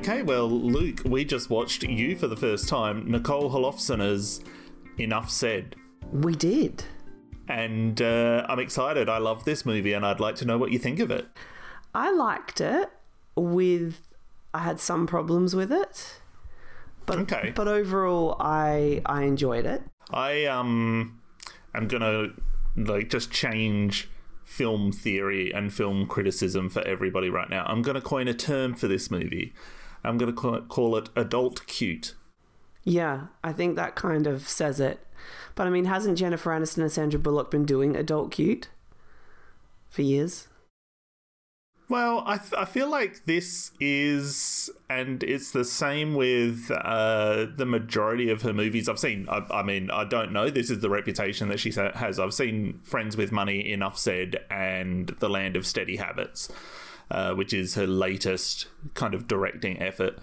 Okay, well, Luke, we just watched you for the first time, Nicole Holofcener's Enough Said. We did. And uh, I'm excited. I love this movie and I'd like to know what you think of it. I liked it with I had some problems with it. But Okay. but overall I I enjoyed it. I um am gonna like just change film theory and film criticism for everybody right now. I'm gonna coin a term for this movie. I'm gonna ca- call it adult cute. Yeah, I think that kind of says it. But I mean, hasn't Jennifer Aniston and Sandra Bullock been doing adult cute for years? Well, I, th- I feel like this is, and it's the same with uh, the majority of her movies I've seen. I, I mean, I don't know. This is the reputation that she has. I've seen Friends with Money, Enough Said, and The Land of Steady Habits, uh, which is her latest kind of directing effort.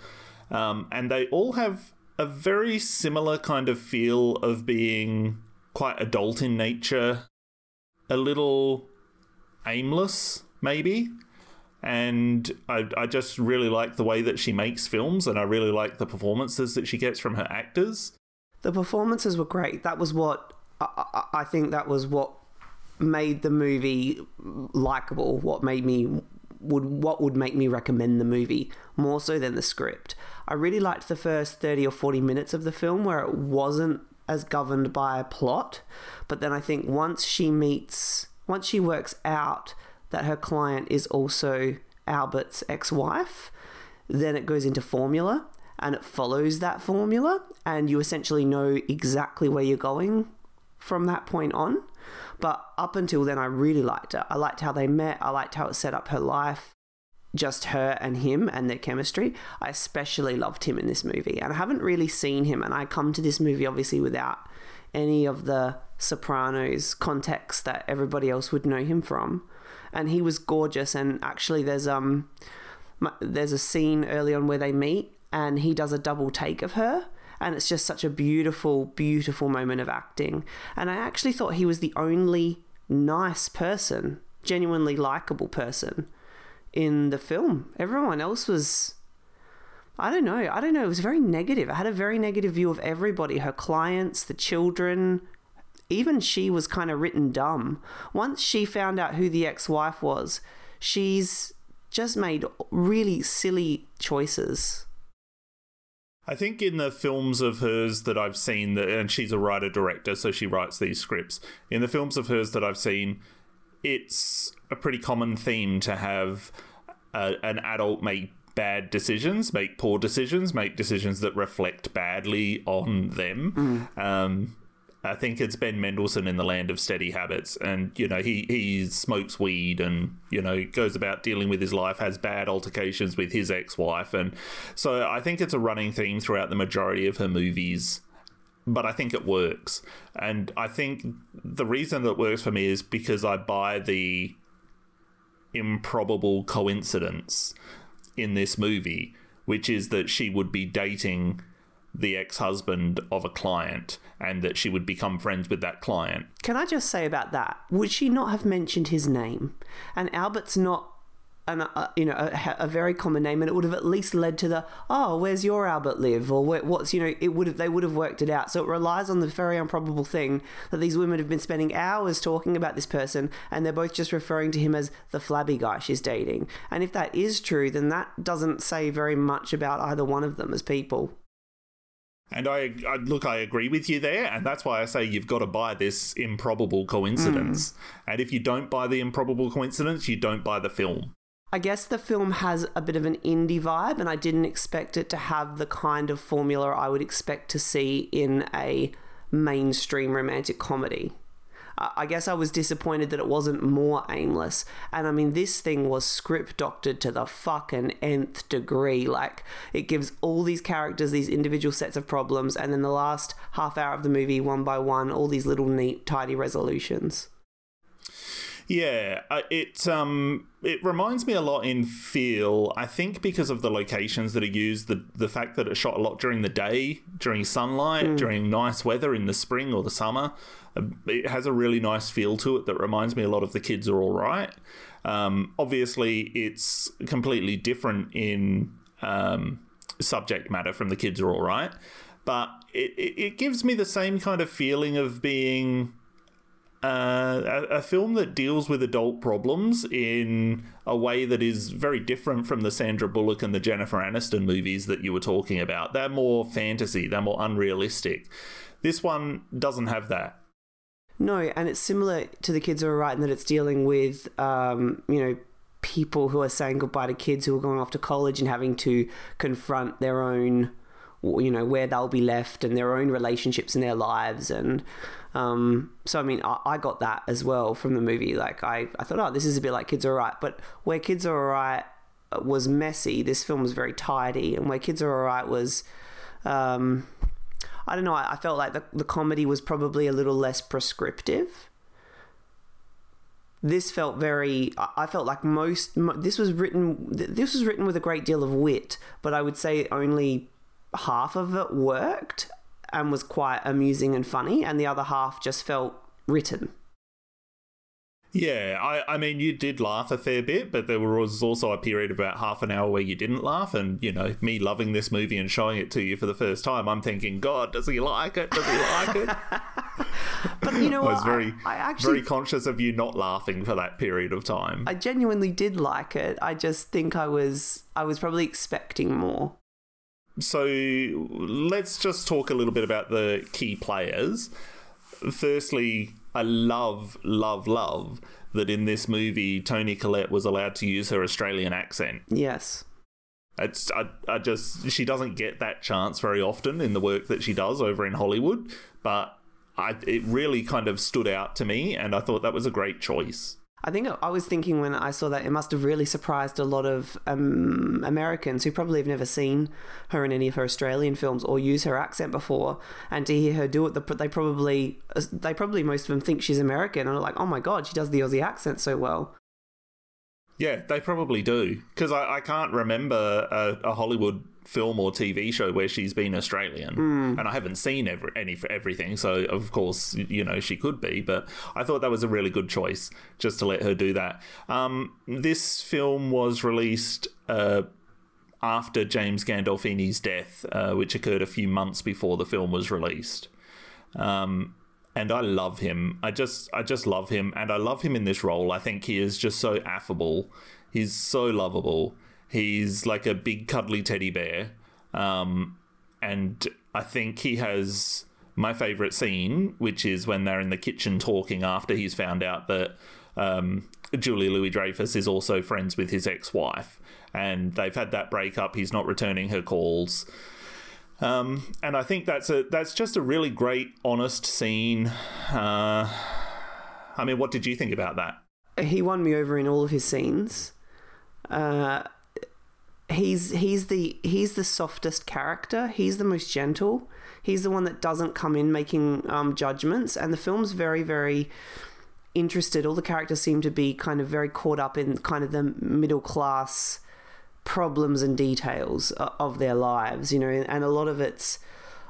Um, and they all have a very similar kind of feel of being quite adult in nature, a little aimless, maybe and I, I just really like the way that she makes films and i really like the performances that she gets from her actors The performances were great. That was what I, I, think that was what made the movie likable. What made me would what would make me recommend the movie more so than the script. I really liked the first thirty or forty minutes of the film where it wasn't as governed by a plot, but then I think once she meets, once she works out that her client is also Albert's ex-wife, then it goes into formula and it follows that formula and you essentially know exactly where you're going from that point on but up until then i really liked it. I liked how they met. I liked how it set up her life just her and him and their chemistry. I especially loved him in this movie and i haven't really seen him and i come to this movie obviously without any of the sopranos context that everybody else would know him from. And he was gorgeous and actually there's um there's a scene early on where they meet and he does a double take of her and it's just such a beautiful beautiful moment of acting and i actually thought he was the only nice person genuinely likable person in the film everyone else was I don't know. I don't know. It was very negative. I had a very negative view of everybody her clients, the children. Even she was kind of written dumb. Once she found out who the ex wife was, she's just made really silly choices. I think in the films of hers that i've seen that and she's a writer director so she writes these scripts in the films of hers that i've seen it's a pretty common theme to have uh, an adult make bad decisions, make poor decisions, make decisions that reflect badly on them. Um, I think it's Ben Mendelsohn in the Land of Steady Habits, and you know he he smokes weed and you know goes about dealing with his life, has bad altercations with his ex-wife, and so I think it's a running theme throughout the majority of her movies but I think it works. And I think the reason that works for me is because I buy the improbable coincidence in this movie, which is that she would be dating the ex husband of a client and that she would become friends with that client. Can I just say about that? Would she not have mentioned his name? And Albert's not an, uh, you know a, a very common name, and it would have at least led to the oh, where's your Albert live, or what's you know it would have they would have worked it out. So it relies on the very improbable thing that these women have been spending hours talking about this person, and they're both just referring to him as the flabby guy she's dating. And if that is true, then that doesn't say very much about either one of them as people. And I, I look, I agree with you there, and that's why I say you've got to buy this improbable coincidence. Hmm. And if you don't buy the improbable coincidence, you don't buy the film. I guess the film has a bit of an indie vibe, and I didn't expect it to have the kind of formula I would expect to see in a mainstream romantic comedy. I guess I was disappointed that it wasn't more aimless. And I mean, this thing was script doctored to the fucking nth degree. Like, it gives all these characters these individual sets of problems, and then the last half hour of the movie, one by one, all these little neat, tidy resolutions. Yeah, uh, it um it reminds me a lot in feel. I think because of the locations that are used, the the fact that it's shot a lot during the day, during sunlight, during nice weather in the spring or the summer, uh, it has a really nice feel to it that reminds me a lot of the kids are all right. Um, obviously, it's completely different in um, subject matter from the kids are all right, but it, it, it gives me the same kind of feeling of being uh, a, a, film that deals with adult problems in a way that is very different from the Sandra Bullock and the Jennifer Aniston movies that you were talking about. They're more fantasy, they're more unrealistic. This one doesn't have that. No, and it's similar to the kids are right in that it's dealing with, um, you know, people who are saying goodbye to kids who are going off to college and having to confront their own, you know, where they'll be left and their own relationships in their lives. And um, so, I mean, I, I, got that as well from the movie. Like, I, I thought, oh, this is a bit like Kids Are Alright. But where Kids Are Alright was messy, this film was very tidy. And where Kids Are Alright was. Um, I don't know. I, I felt like the, the comedy was probably a little less prescriptive. This felt very. I felt like most. This was written. This was written with a great deal of wit, but I would say only half of it worked and was quite amusing and funny, and the other half just felt written. Yeah, I, I mean, you did laugh a fair bit, but there was also a period of about half an hour where you didn't laugh. And, you know, me loving this movie and showing it to you for the first time, I'm thinking, God, does he like it? Does he like it? but, you know, I was very, I, I actually, very conscious of you not laughing for that period of time. I genuinely did like it. I just think I was, I was probably expecting more. So let's just talk a little bit about the key players. Firstly, I love, love, love that in this movie Toni Collette was allowed to use her Australian accent. Yes. It's I, I just she doesn't get that chance very often in the work that she does over in Hollywood, but I it really kind of stood out to me and I thought that was a great choice. I think I was thinking when I saw that it must have really surprised a lot of um, Americans who probably have never seen her in any of her Australian films or use her accent before, and to hear her do it, they probably they probably most of them think she's American and are like, oh my god, she does the Aussie accent so well. Yeah, they probably do because I, I can't remember a, a Hollywood film or TV show where she's been Australian, mm. and I haven't seen every, any for everything. So of course, you know, she could be, but I thought that was a really good choice just to let her do that. Um, this film was released. Uh, after James Gandolfini's death, uh, which occurred a few months before the film was released. Um, and I love him. I just I just love him and I love him in this role. I think he is just so affable. He's so lovable. He's like a big cuddly teddy bear. Um, and I think he has my favorite scene, which is when they're in the kitchen talking after he's found out that um, Julia Louis Dreyfus is also friends with his ex wife. And they've had that breakup. He's not returning her calls. Um, and I think that's a that's just a really great, honest scene. Uh, I mean, what did you think about that? He won me over in all of his scenes. Uh, he's he's the he's the softest character. He's the most gentle. He's the one that doesn't come in making um, judgments, and the film's very very interested. All the characters seem to be kind of very caught up in kind of the middle class problems and details of their lives, you know, and a lot of it's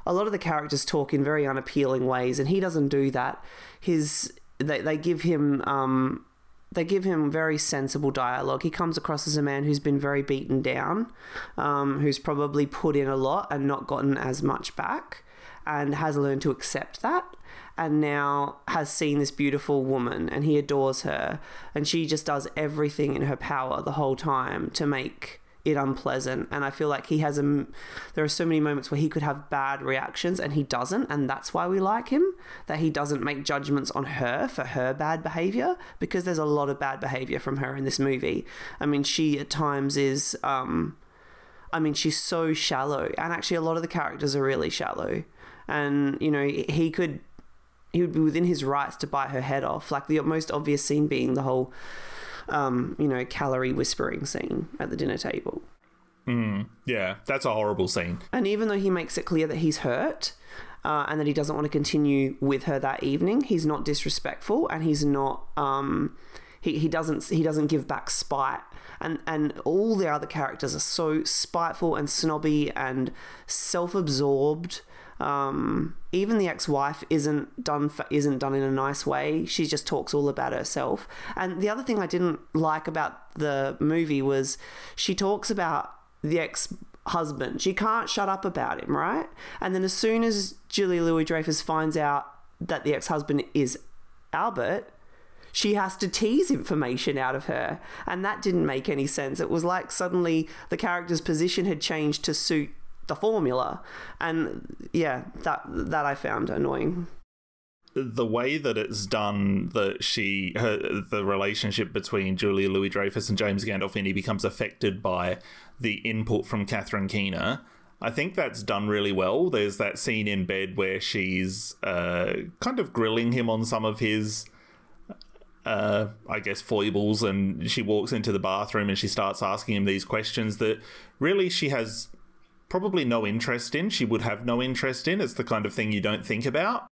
a lot of the characters talk in very unappealing ways, and he doesn't do that. His they they give him um, they give him very sensible dialogue. He comes across as a man who's been very beaten down, um, who's probably put in a lot and not gotten as much back, and has learned to accept that. And now has seen this beautiful woman and he adores her. And she just does everything in her power the whole time to make it unpleasant. And i feel like he has a there are so many moments where he could have bad reactions and he doesn't. And that's why we like him that he doesn't make judgments on her for her bad behavior because there's a lot of bad behavior from her in this movie. I mean she at times is um i mean she's so shallow. And actually a lot of the characters are really shallow. And you know he could he would be within his rights to bite her head off. Like the most obvious scene being the whole um, you know, calorie whispering scene at the dinner table. Mm, yeah, that's a horrible scene. And even though he makes it clear that he's hurt uh, and that he doesn't want to continue with her that evening, he's not disrespectful and he's not. Um, he, he doesn't he doesn't give back spite and and all the other characters are so spiteful and snobby and self-absorbed um, even the ex-wife isn't done for, isn't done in a nice way. She just talks all about herself. And the other thing I didn't like about the movie was she talks about the ex husband. She can't shut up about him, right? And then as soon as Julie Louis Dreyfus finds out that the ex husband is Albert, she has to tease information out of her. And that didn't make any sense. It was like suddenly the character's position had changed to suit the formula. And yeah, that that I found annoying the way that it's done that she her, the relationship between Julia Louis Dreyfus and James Gandolfini becomes affected by the input from Catherine Keener. I think that's done really well. There's that scene in bed where she's uh, kind of grilling him on some of his uh, I guess, foibles, and she walks into the bathroom and she starts asking him these questions that really she has probably no interest in. She would have no interest in. It's the kind of thing you don't think about.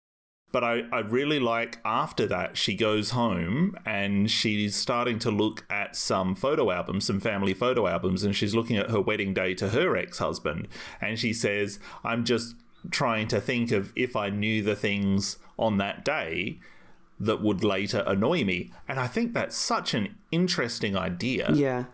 But I, I really like after that, she goes home and she's starting to look at some photo albums, some family photo albums, and she's looking at her wedding day to her ex husband. And she says, I'm just trying to think of if I knew the things on that day that would later annoy me. And I think that's such an interesting idea. Yeah.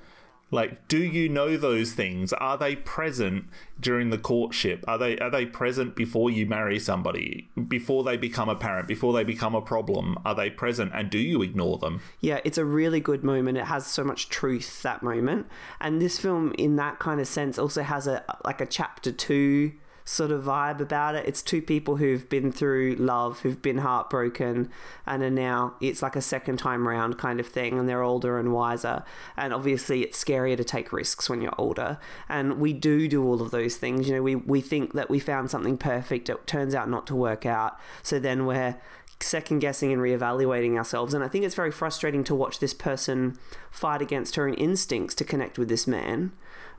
Like, do you know those things? Are they present during the courtship? Are they are they present before you marry somebody? Before they become apparent? Before they become a problem? Are they present and do you ignore them? Yeah, it's a really good moment. It has so much truth that moment. And this film in that kind of sense also has a like a chapter 2 sort of vibe about it. It's two people who've been through love, who've been heartbroken, and are now it's like a second time round kind of thing, and they're older and wiser. And obviously, it's scarier to take risks when you're older. And we do do all of those things. You know, we we think that we found something perfect. It turns out not to work out. So then we're second guessing and reevaluating ourselves. And I think it's very frustrating to watch this person fight against her own instincts to connect with this man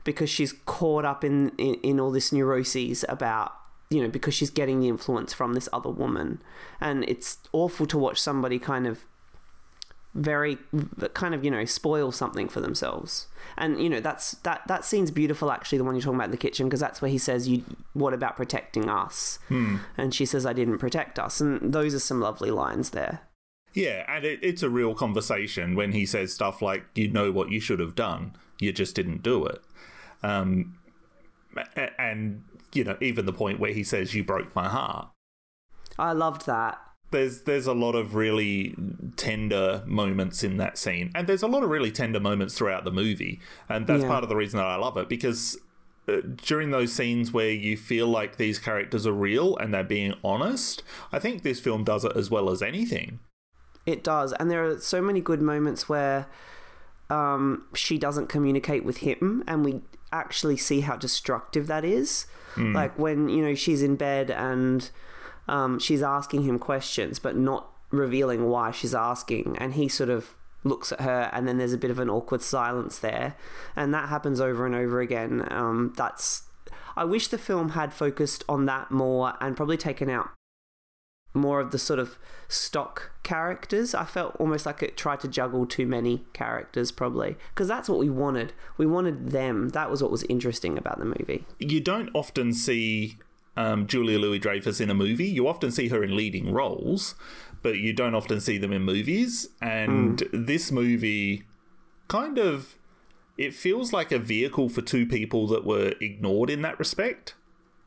because she's caught up in, in, in all this neuroses about you know because she's getting the influence from this other woman and it's awful to watch somebody kind of very kind of you know spoil something for themselves and you know that's that that scene's beautiful actually the one you're talking about in the kitchen because that's where he says you what about protecting us hmm. and she says i didn't protect us and those are some lovely lines there yeah and it, it's a real conversation when he says stuff like you know what you should have done you just didn't do it um, and you know, even the point where he says, "You broke my heart." I loved that. There's there's a lot of really tender moments in that scene, and there's a lot of really tender moments throughout the movie, and that's yeah. part of the reason that I love it because uh, during those scenes where you feel like these characters are real and they're being honest, I think this film does it as well as anything. It does, and there are so many good moments where um, she doesn't communicate with him, and we actually see how destructive that is. Mm. Like when you know she's in bed and um, she's asking him questions, but not revealing why she's asking, and he sort of looks at her, and then there's a bit of an awkward silence there, and that happens over and over again. Um, that's I wish the film had focused on that more and probably taken out more of the sort of stock characters. I felt almost like it tried to juggle too many characters, probably, because that's what we wanted. We wanted them. That was what was interesting about the movie. You don't often see um, Julia Louis Dreyfus in a movie. You often see her in leading roles, but you don't often see them in movies. And mm. this movie kind of. It feels like a vehicle for two people that were ignored in that respect,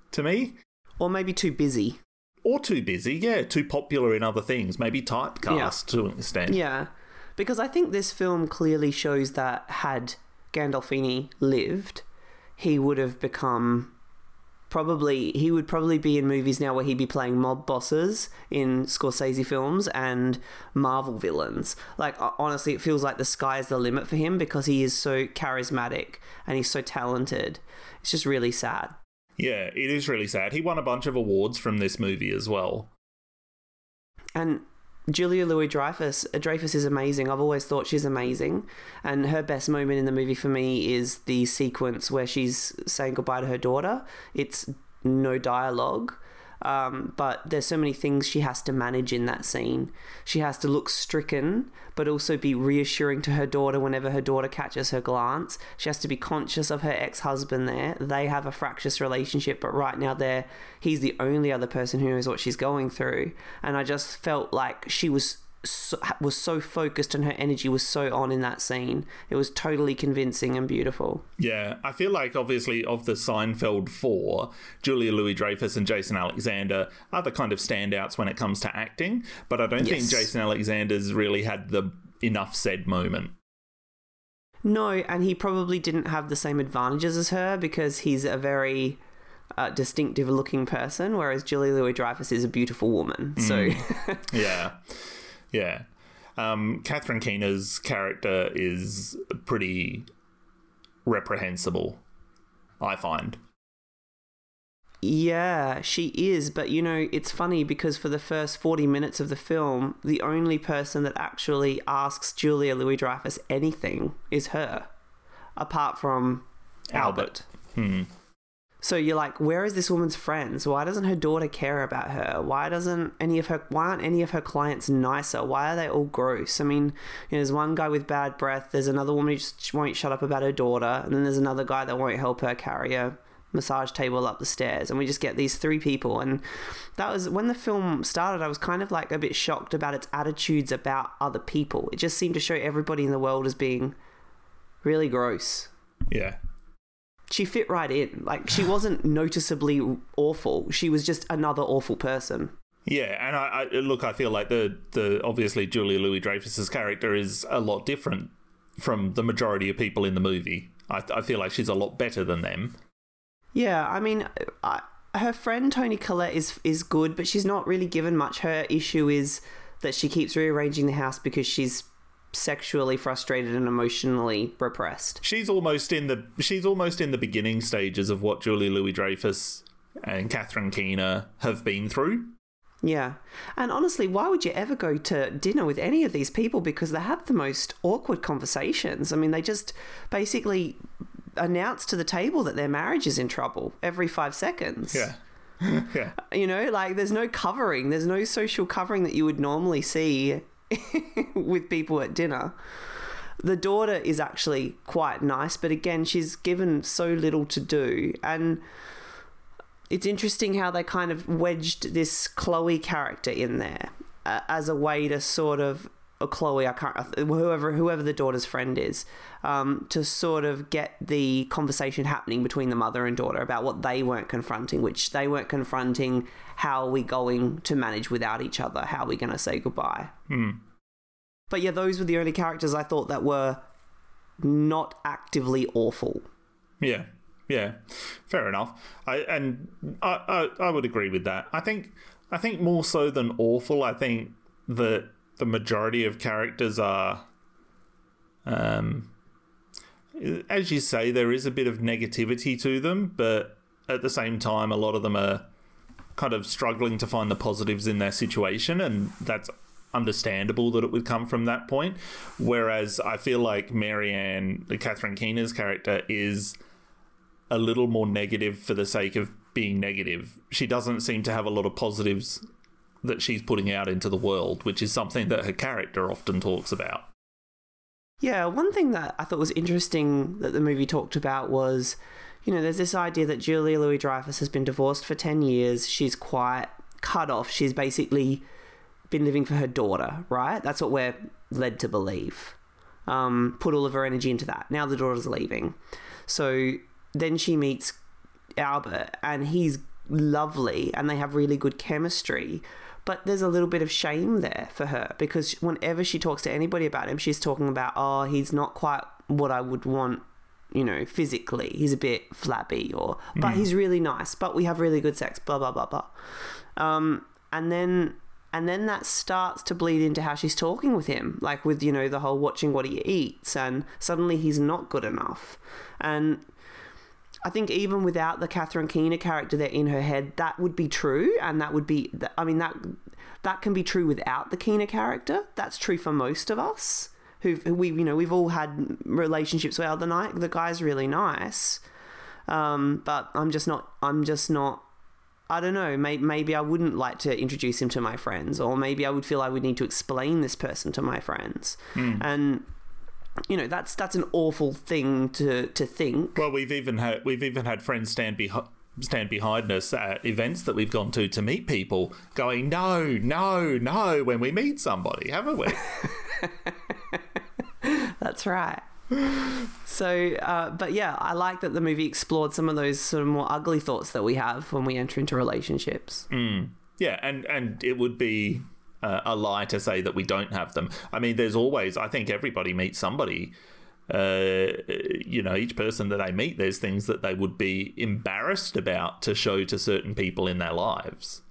to me. Or maybe too busy or too busy, yeah, too popular in other things, maybe typecast yeah. to an extent. Yeah, because I think this film clearly shows that had Gandolfini lived, he would have become probably he would probably be in movies now where he'd be playing mob bosses in Scorsese films and Marvel villains. Like honestly, it feels like the sky is the limit for him because he is so charismatic and he's so talented. It's just really sad. Yeah, it is really sad. He won a bunch of awards from this movie as well. And Julia Louis Dreyfus, uh, Dreyfus is amazing. I've always thought she's amazing, and her best moment in the movie for me is the sequence where she's saying goodbye to her daughter. It's no dialogue, um, but there's so many things she has to manage in that scene. She has to look stricken, but also be reassuring to her daughter whenever her daughter catches her glance. She has to be conscious of her ex-husband there. They have a fractious relationship, but right now they're he's the only other person who knows what she's going through. And I just felt like she was so, was so focused and her energy was so on in that scene. It was totally convincing and beautiful. Yeah, I feel like obviously of the Seinfeld four, Julia Louis Dreyfus and Jason Alexander are the kind of standouts when it comes to acting, but I don't yes. think Jason Alexander's really had the enough said moment. No, and he probably didn't have the same advantages as her because he's a very uh, distinctive looking person, whereas Julia Louis Dreyfus is a beautiful woman. So, mm. yeah, yeah. Um, Catherine Keener's character is pretty reprehensible, I find. Yeah, she is, but you know, it's funny because for the first 40 minutes of the film, the only person that actually asks Julia Louis Dreyfus anything is her, apart from Albert. Albert. Hmm. So you're like, where is this woman's friends? Why doesn't her daughter care about her? Why doesn't any of her why aren't any of her clients nicer? Why are they all gross? I mean, you know, there's one guy with bad breath, there's another woman who just won't shut up about her daughter, and then there's another guy that won't help her carry a massage table up the stairs and we just get these three people and that was when the film started I was kind of like a bit shocked about its attitudes about other people. It just seemed to show everybody in the world as being really gross. Yeah she fit right in. Like she wasn't noticeably awful. She was just another awful person. Yeah, and I, I look. I feel like the the obviously Julia Louis Dreyfus's character is a lot different from the majority of people in the movie. I, I feel like she's a lot better than them. Yeah, I mean, I, her friend Toni Collette is is good, but she's not really given much. Her issue is that she keeps rearranging the house because she's sexually frustrated and emotionally repressed. She's almost in the she's almost in the beginning stages of what Julie Louis Dreyfus and Catherine Keener have been through. Yeah. And honestly, why would you ever go to dinner with any of these people? Because they have the most awkward conversations. I mean, they just basically announce to the table that their marriage is in trouble every five seconds. Yeah. yeah. You know, like there's no covering, there's no social covering that you would normally see with people at dinner. The daughter is actually quite nice, but again, she's given so little to do. And it's interesting how they kind of wedged this Chloe character in there uh, as a way to sort of or Chloe, I can't, whoever whoever the daughter's friend is, um, to sort of get the conversation happening between the mother and daughter about what they weren't confronting, which they weren't confronting. How are we going to manage without each other? How are we going to say goodbye? Hmm. But yeah, those were the only characters I thought that were not actively awful. Yeah, yeah, fair enough. I and I, I, I would agree with that. I think I think more so than awful. I think that the majority of characters are, um, as you say, there is a bit of negativity to them, but at the same time, a lot of them are kind of struggling to find the positives in their situation, and that's understandable that it would come from that point. Whereas I feel like Marianne, the Catherine Keener's character, is a little more negative for the sake of being negative. She doesn't seem to have a lot of positives that she's putting out into the world, which is something that her character often talks about. Yeah, one thing that I thought was interesting that the movie talked about was, you know, there's this idea that Julia Louis Dreyfus has been divorced for 10 years. She's quite cut off. She's basically been living for her daughter, right? That's what we're led to believe. Um, put all of her energy into that. Now the daughter's leaving. So then she meets Albert, and he's lovely, and they have really good chemistry. But there's a little bit of shame there for her because whenever she talks to anybody about him, she's talking about, oh, he's not quite what I would want, you know, physically. He's a bit flabby, or, but mm. he's really nice, but we have really good sex, blah, blah, blah, blah. Um, and then and then that starts to bleed into how she's talking with him like with you know the whole watching what he eats and suddenly he's not good enough and I think even without the Catherine Keener character there in her head, that would be true, and that would be. I mean that that can be true without the Keener character. That's true for most of us who we you know we've all had relationships where the night the guy's really nice, um, but I'm just not. I'm just not. I don't know. Maybe, maybe I wouldn't like to introduce him to my friends, or maybe I would feel I would need to explain this person to my friends. Mm. And you know that's that's an awful thing to to think. Well, we've even had we've even had friends stand behind stand behind us at events that we've gone to to meet people, going no, no, no when we meet somebody, haven't we? That's right. So, uh, but yeah, I like that the movie explored some of those sort of more ugly thoughts that we have when we enter into relationships. Yeah, and and it would be uh, a lie to say that we don't have them. I mean, there's always. I think everybody meets somebody. Uh, you know, each person that they meet, there's things that they would be embarrassed about to show to certain people in their lives.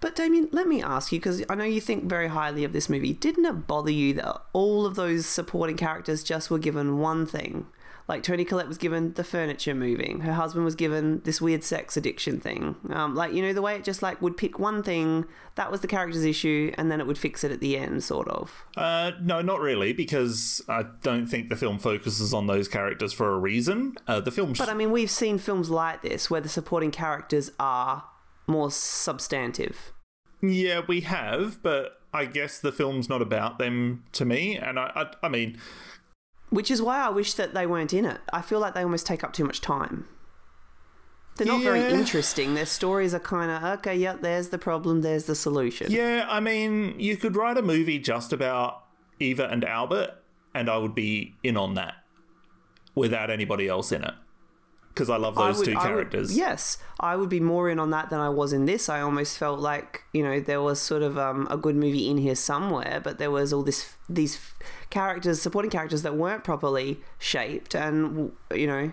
But Damien, let me ask you because I know you think very highly of this movie. Didn't it bother you that all of those supporting characters just were given one thing? Like Toni Collette was given the furniture moving. Her husband was given this weird sex addiction thing. Um, like you know the way it just like would pick one thing that was the character's issue, and then it would fix it at the end, sort of. Uh, no, not really, because I don't think the film focuses on those characters for a reason. Uh, the film, But I mean, we've seen films like this where the supporting characters are more substantive. yeah, we have, but I guess the film's not about them to me. And I, I, I mean, Which is why I wish that they weren't in it. I feel like they almost take up too much time. They're not very interesting. Their stories are kind of okay. Yep, there's the problem. There's the solution. Yeah, I mean, you could write a movie just about Eva and Albert, and I would be in on that without anybody else in it. Because I love I those would- two I would- characters. yes, I would be more in on that than I was in this. I almost felt like you know there was sort of um, a good movie in here somewhere, but there was all this these characters, supporting characters that weren't properly shaped, and you know,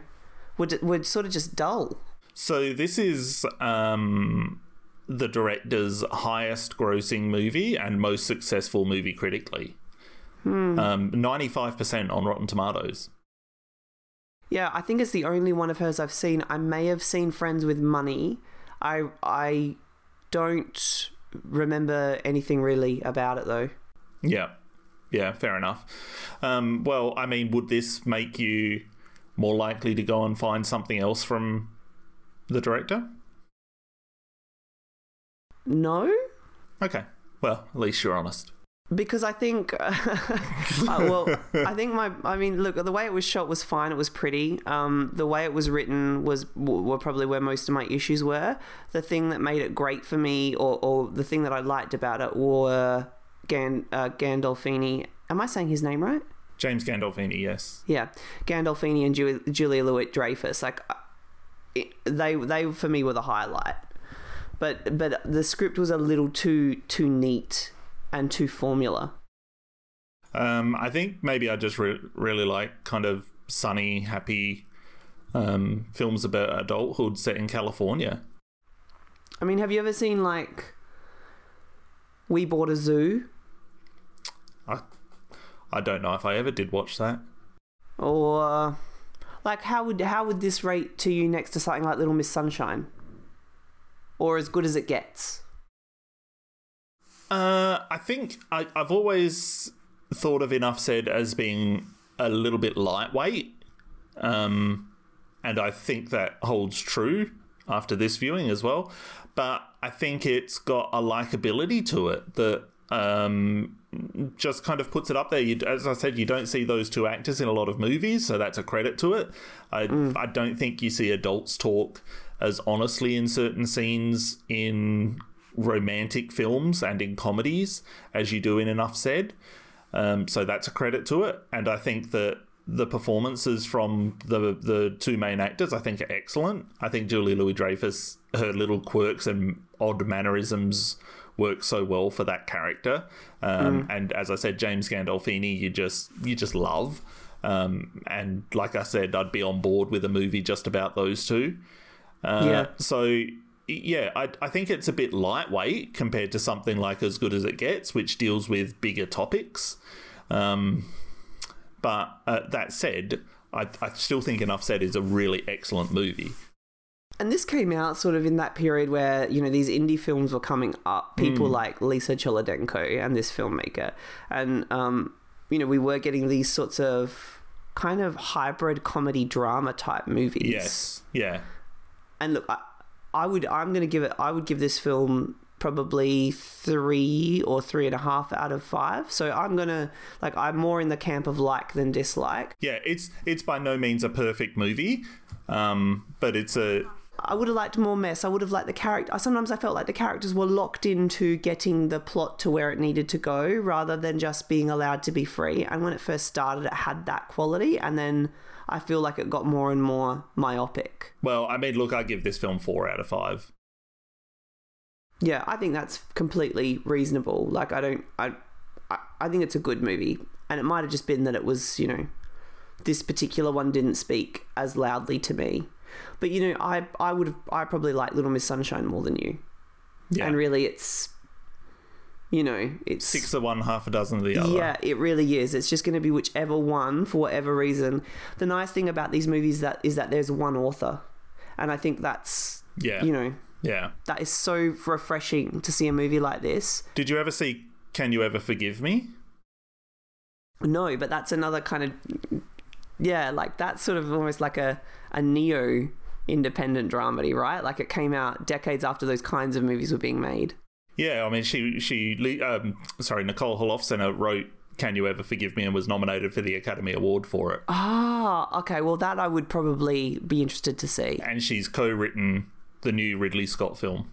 would would sort of just dull. So this is um, the director's highest grossing movie and most successful movie critically. Um, 95% on Rotten Tomatoes. Yeah, I think it's the only one of hers I've seen. I may have seen Friends with Money. I I don't remember anything really about it though. Yeah. Yeah, fair enough. Um, well, I mean, would this make you more likely to go and find something else from the director? No, Okay. Well, at least you're honest. Because I think uh, well, I think my I mean, look, the way it was shot was fine. It was pretty. Um, the way it was written was were probably where most of my issues were. The thing that made it great for me, or, or the thing that I liked about it, were Gan, uh, Gandolfini. Am I saying his name right? James Gandolfini, yes. Yeah, Gandolfini and Ju- Julia Louis Dreyfus, like uh, it, they they for me were the highlight. But but the script was a little too too neat and too formula. Um, I think maybe I just re- really like kind of sunny, happy um, films about adulthood set in California. I mean, have you ever seen like We Bought a Zoo I, I don't know if I ever did watch that. or uh, like how would how would this rate to you next to something like Little Miss Sunshine? Or as good as it gets? Uh, I think I, I've always thought of Enough Said as being a little bit lightweight. Um, and I think that holds true after this viewing as well. But I think it's got a likability to it that um, just kind of puts it up there. You, as I said, you don't see those two actors in a lot of movies, so that's a credit to it. I, I don't think you see adults talk as honestly in certain scenes in romantic films and in comedies as you do in Enough Said. Um, so that's a credit to it. And I think that the performances from the the two main actors, I think, are excellent. I think Julie Louis Dreyfus, her little quirks and odd mannerisms work so well for that character. Um, And as I said, James Gandolfini, you just you just love. Um, and like I said, I'd be on board with a movie just about those two. Uh, Yeah. So yeah, I, I think it's a bit lightweight compared to something like As Good as It Gets, which deals with bigger topics. Um, but uh, that said, I, I still think Enough Said is a really excellent movie. And this came out sort of in that period where, you know, these indie films were coming up. People like Lisa Cholodenko and this filmmaker. And, um, you know, we were getting these sorts of kind of hybrid comedy drama type movies. Yes, yeah, And look, I, I would, I'm going to give it, I would give this film probably three or three and a half out of five. So I'm to, like, I'm more in the camp of like than dislike. yeah. It's it's by no means a perfect movie, um, but it's a I would have liked more mess. I would have liked the character. Sometimes I felt like the characters were locked into getting the plot to where it needed to go rather than just being allowed to be free. And when it first started, it had that quality. And then I feel like it got more and more myopic. Well, I mean, look, I give this film four out of five. Yeah, I think that's completely reasonable. Like, I don't, I, I, I think it's a good movie. And it might have just been that it was, you know, this particular one didn't speak as loudly to me. But you know, I I would have I probably like Little Miss Sunshine more than you. Yeah. And really, it's you know it's Six of one, half a dozen of the other. yeah, it really is. It's just going to be whichever one for whatever reason. The nice thing about these movies that is that there's one author, and I think that's Yeah. you know Yeah. that is so refreshing to see a movie like this. Did you ever see Can You Ever Forgive Me? No, but that's another kind of yeah, like that's sort of almost like a a neo independent dramedy, right? Like it came out decades after those kinds of movies were being made. Yeah, I mean, she she um, sorry, Nicole Holofcener wrote "Can You Ever Forgive Me" and was nominated for the Academy Award for it. Ah, okay. Well, that I would probably be interested to see. And she's co-written the new Ridley Scott film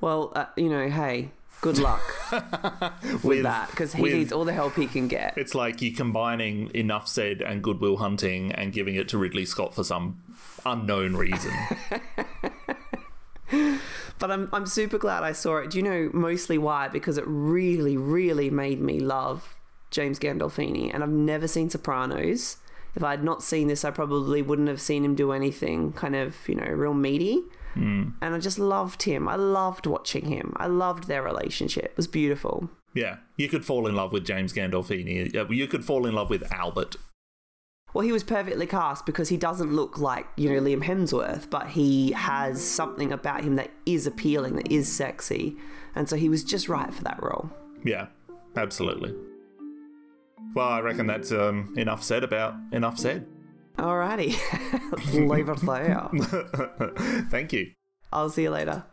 Well, uh, you know, hey, good luck with, that because he with- needs all the help he can get. It's like you're combining Enough Said and Good Will Hunting and giving it to Ridley Scott for some unknown reason. But I'm I'm super glad I saw it. Do you know mostly why? Because it really, really made me love James Gandolfini, and I've never seen Sopranos. If I had not seen this, I probably wouldn't have seen him do anything kind of you know real meaty. And I just loved him. I loved watching him. I loved their relationship. It was beautiful. yeah, you could fall in love with James Gandolfini. Uh, You could fall in love with Albert. Well, he was perfectly cast because he doesn't look like, you know, Liam Hemsworth, but he has something about him that is appealing, that is sexy. And so he was just right for that role. Yeah, absolutely. Well, I reckon that's um, enough said about enough said. Alrighty. Leave it there. Thank you. I'll see you later.